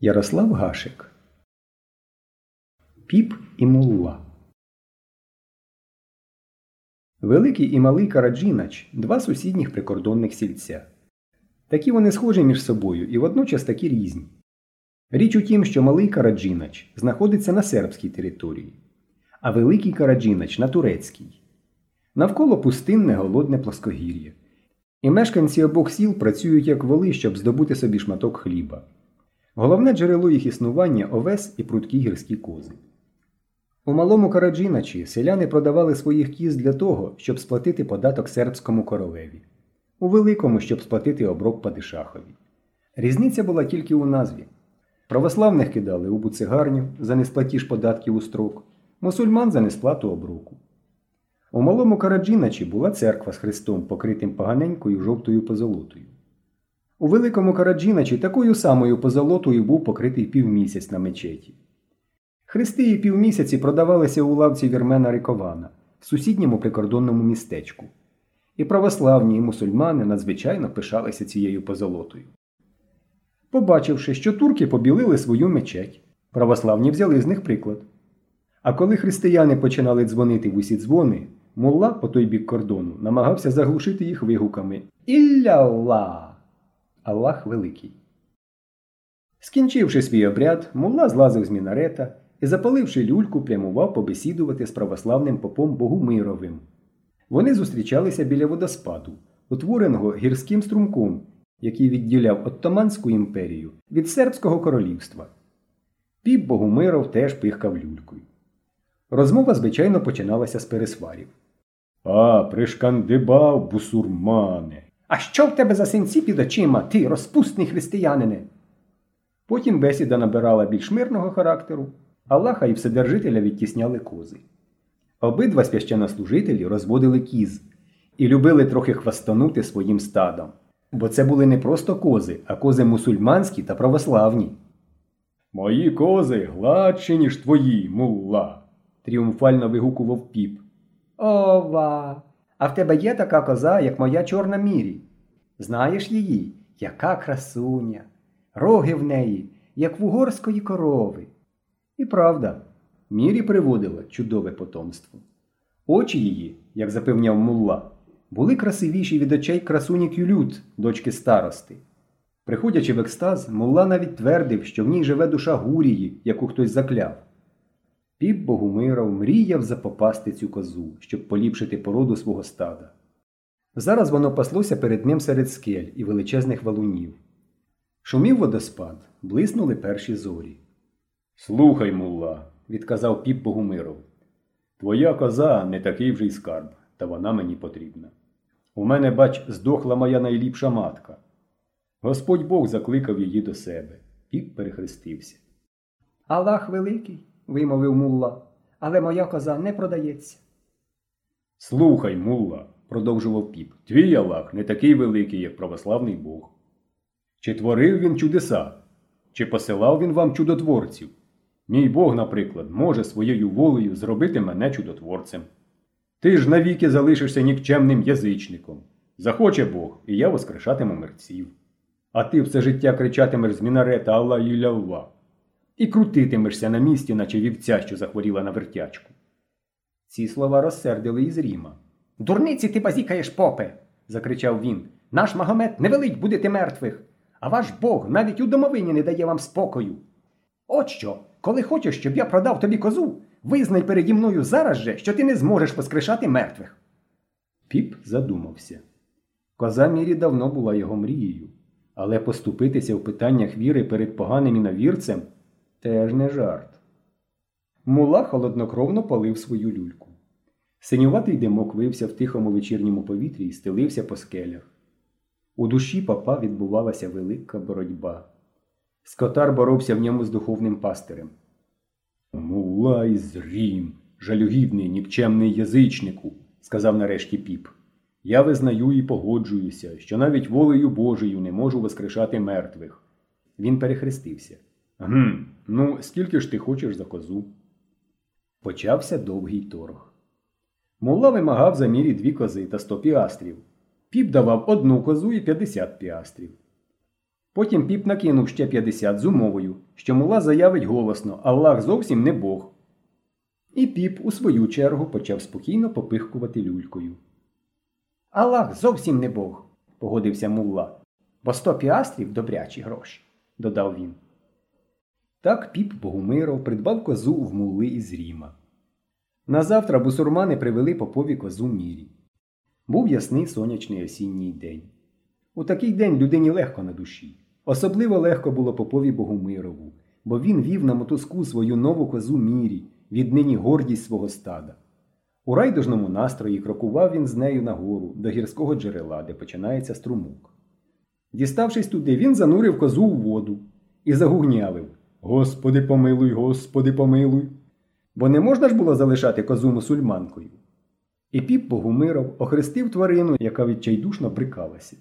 Ярослав Гашек Піп і Мулла Великий і малий Караджінач два сусідніх прикордонних сільця. Такі вони схожі між собою і водночас такі різні. Річ у тім, що малий Караджінач знаходиться на сербській території, а великий Караджінач на турецькій. Навколо пустинне голодне плоскогір'я. І мешканці обох сіл працюють як воли, щоб здобути собі шматок хліба. Головне джерело їх існування овес і прудкі гірські кози. У малому Караджіначі селяни продавали своїх кіз для того, щоб сплатити податок сербському королеві, у великому, щоб сплатити оброк падишахові. Різниця була тільки у назві. Православних кидали у буцигарню за несплатіж податків у строк, мусульман за несплату оброку. У малому Караджіначі була церква з хрестом, покритим поганенькою жовтою позолотою. У великому Караджіначі такою самою позолотою був покритий півмісяць на мечеті. Хрести і півмісяці продавалися у лавці Вірмена Рикована в сусідньому прикордонному містечку. І православні і мусульмани надзвичайно пишалися цією позолотою. Побачивши, що турки побілили свою мечеть, православні взяли з них приклад. А коли християни починали дзвонити в усі дзвони, мулла по той бік кордону намагався заглушити їх вигуками Ілля-ла! Аллах Великий. Скінчивши свій обряд, мулла злазив з мінарета і, запаливши люльку, прямував побесідувати з православним попом Богумировим. Вони зустрічалися біля водоспаду, утвореного гірським струмком, який відділяв Оттоманську імперію від Сербського королівства. Піп Богумиров теж пихкав люлькою. Розмова, звичайно, починалася з пересварів. А, пришкандибав, бусурмане. А що в тебе за синці під очима, ти розпусний християнине? Потім бесіда набирала більш мирного характеру, Аллаха і Вседержителя відтісняли кози. Обидва священнослужителі розводили кіз і любили трохи хвастанути своїм стадом. Бо це були не просто кози, а кози мусульманські та православні. Мої кози гладші, ніж твої, мулла, тріумфально вигукував піп. Ова! А в тебе є така коза, як моя чорна мірі. Знаєш її, яка красуня, роги в неї, як в угорської корови. І правда, мірі приводила чудове потомство. Очі її, як запевняв мулла, були красивіші від очей красуні Кюлют, дочки старости. Приходячи в екстаз, мулла навіть твердив, що в ній живе душа гурії, яку хтось закляв. Піп Богумиров мріяв запопасти цю козу, щоб поліпшити породу свого стада. Зараз воно паслося перед ним серед скель і величезних валунів. Шумів водоспад, блиснули перші зорі. Слухай, мулла, відказав піп Богумиров. Твоя коза не такий вже й скарб, та вона мені потрібна. У мене, бач, здохла моя найліпша матка. Господь Бог закликав її до себе Піп перехрестився. Аллах великий, вимовив мулла, але моя коза не продається. Слухай, мулла, продовжував піп, твій Аллах не такий великий, як православний Бог. Чи творив він чудеса, чи посилав він вам чудотворців? Мій Бог, наприклад, може своєю волею зробити мене чудотворцем. Ти ж навіки залишишся нікчемним язичником. Захоче Бог, і я воскрешатиму мерців. А ти все життя кричатимеш з мінарета Алла і. І крутитимешся на місці, наче вівця, що захворіла на вертячку. Ці слова розсердили із Ріма. Дурниці ти базікаєш, попе. закричав він. Наш Магомед не велить будете мертвих, а ваш Бог навіть у домовині не дає вам спокою. От що, коли хочеш, щоб я продав тобі козу, визнай переді мною зараз же, що ти не зможеш воскрешати мертвих. Піп задумався. Коза Мірі давно була його мрією, але поступитися в питаннях віри перед поганим іновірцем теж не жарт. Мула холоднокровно палив свою люльку. Синюватий димок вився в тихому вечірньому повітрі і стелився по скелях. У душі папа відбувалася велика боротьба. Скотар боровся в ньому з духовним пастирем. Мула із Рім, жалюгідний, нікчемний язичнику, сказав нарешті піп. Я визнаю і погоджуюся, що навіть волею Божою не можу воскрешати мертвих. Він перехрестився. Гм, ну, скільки ж ти хочеш за козу? Почався довгий торг. Мулла вимагав за мірі дві кози та сто піастрів. Піп давав одну козу і п'ятдесят піастрів. Потім піп накинув ще 50 з умовою, що мула заявить голосно Аллах зовсім не Бог. І піп у свою чергу почав спокійно попихкувати люлькою. Аллах зовсім не Бог, погодився мулла. Бо сто піастрів добрячі гроші, додав він. Так піп Богумиров придбав козу в мулли із Ріма. Назавтра бусурмани привели попові козу мірі. Був ясний сонячний осінній день. У такий день людині легко на душі. Особливо легко було попові Богумирову, бо він вів на мотузку свою нову козу мірі, віднині гордість свого стада. У райдужному настрої крокував він з нею нагору до гірського джерела, де починається струмок. Діставшись туди, він занурив козу у воду і загугнявив Господи помилуй, Господи помилуй. Бо не можна ж було залишати козу мусульманкою. І піп Богумиров охрестив тварину, яка відчайдушно брикалася.